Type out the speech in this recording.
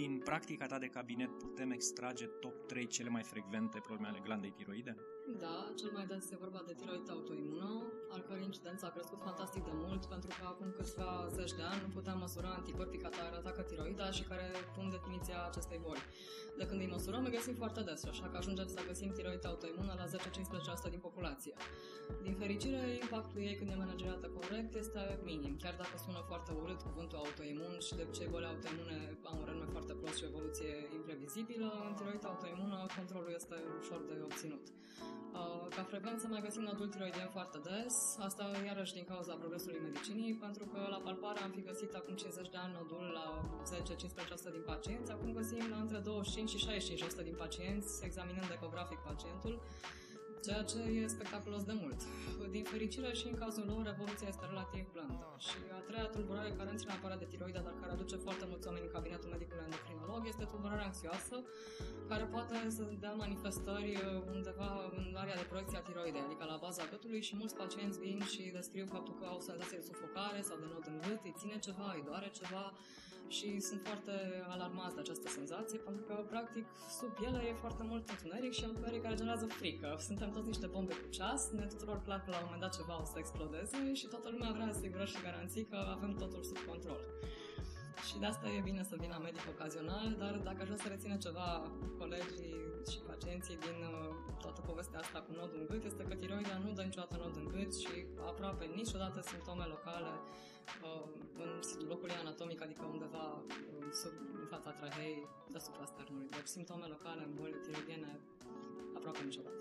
din practica ta de cabinet putem extrage top 3 cele mai frecvente probleme ale glandei tiroide? Da, cel mai des e vorba de tiroid autoimună, al cărei incidență a crescut fantastic de mult, pentru că acum câțiva zeci de ani nu puteam măsura anticorpii care atacă tiroida și care pun definiția acestei boli. De când îi măsurăm, îi găsim foarte des, așa că ajungem să găsim tiroid autoimună la 10-15% din populație. Din fericire, impactul ei când e manageriată corect este minim, chiar dacă sună foarte urât cuvântul autoimun și de obicei boli autoimune au un renume foarte prost și o evoluție imprevizibilă, în tiroid autoimună controlul este ușor de obținut. Uh, ca frecvență mai găsim nodul tiroidien foarte des, asta iarăși din cauza progresului medicinii, pentru că la palpare am fi găsit acum 50 de ani nodul la 10-15% din pacienți, acum găsim la între 25 și 65% din pacienți, examinând ecografic pacientul, ceea ce e spectaculos de mult. Din fericire și în cazul lor, evoluția este relativ blândă. Și a treia tulburare care nu ține neapărat de tiroidă, dar care aduce foarte mulți oameni în cabinetul medicului endocrinolog, este tulburarea anxioasă, care poate să dea manifestări undeva în area de proiecție a tiroidei, adică la baza gâtului și mulți pacienți vin și descriu faptul că au senzație de sufocare sau de nod în gât, îi ține ceva, îi doare ceva și sunt foarte alarmați de această senzație, pentru că, practic, sub piele e foarte mult întuneric și întuneric care generează frică. Suntem toți niște bombe cu ceas, ne tuturor clar că la un moment dat ceva o să explodeze și toată lumea vrea asigurări și garanții că avem totul sub control. Și de asta e bine să vină medic ocazional, dar dacă aș vrea să reține ceva colegii și pacienții din uh, toată povestea asta cu nodul în gât, este că tiroida nu dă niciodată nod în gât și aproape niciodată simptome locale uh, în locul ei anatomic, adică undeva uh, sub în fața trahei deasupra sternului. Deci simptome locale în boli tiroidiene aproape niciodată.